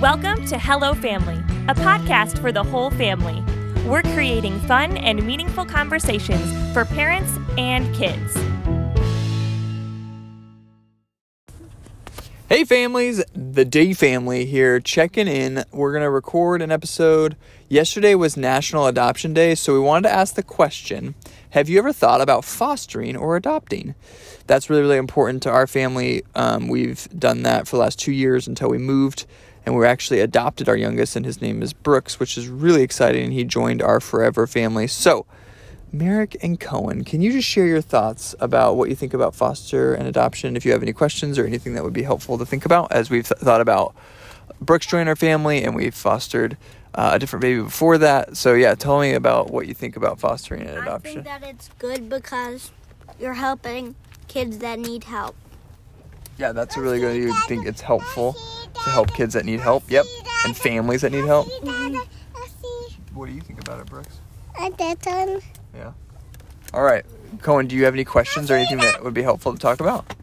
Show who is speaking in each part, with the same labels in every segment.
Speaker 1: Welcome to Hello Family, a podcast for the whole family. We're creating fun and meaningful conversations for parents and kids.
Speaker 2: Hey families, the Day family here checking in. We're going to record an episode. Yesterday was National Adoption Day, so we wanted to ask the question Have you ever thought about fostering or adopting? That's really, really important to our family. Um, we've done that for the last two years until we moved, and we actually adopted our youngest, and his name is Brooks, which is really exciting. And he joined our forever family. So, Merrick and Cohen, can you just share your thoughts about what you think about foster and adoption? If you have any questions or anything that would be helpful to think about, as we've th- thought about Brooks joining our family and we've fostered uh, a different baby before that. So, yeah, tell me about what you think about fostering and adoption.
Speaker 3: I think that it's good because you're helping kids that need help.
Speaker 2: yeah, that's a really good. You think it's helpful to help kids that need help. Yep, and families that need help. What do you think about it, Brooks? Um, yeah. All right, Cohen. Do you have any questions or anything that would be helpful to talk about?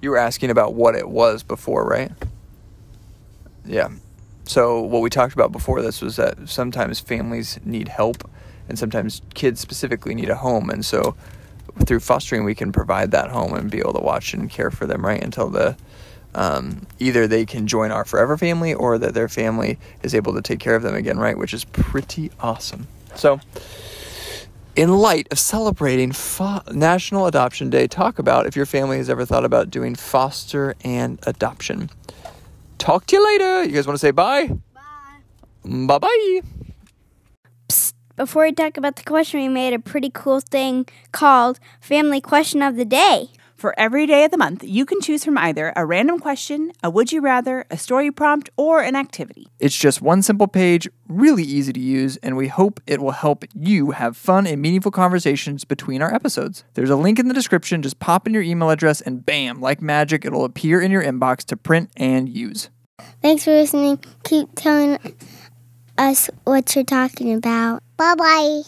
Speaker 2: You were asking about what it was before, right? Yeah. So what we talked about before this was that sometimes families need help, and sometimes kids specifically need a home, and so through fostering we can provide that home and be able to watch and care for them right until the um, either they can join our forever family or that their family is able to take care of them again, right? Which is pretty awesome. So, in light of celebrating fo- National Adoption Day, talk about if your family has ever thought about doing foster and adoption. Talk to you later. You guys want to say bye? Bye. Bye bye.
Speaker 4: Before we talk about the question, we made a pretty cool thing called Family Question of the Day.
Speaker 5: For every day of the month, you can choose from either a random question, a would you rather, a story prompt, or an activity.
Speaker 2: It's just one simple page, really easy to use, and we hope it will help you have fun and meaningful conversations between our episodes. There's a link in the description. Just pop in your email address, and bam, like magic, it'll appear in your inbox to print and use.
Speaker 3: Thanks for listening. Keep telling us what you're talking about. Bye bye.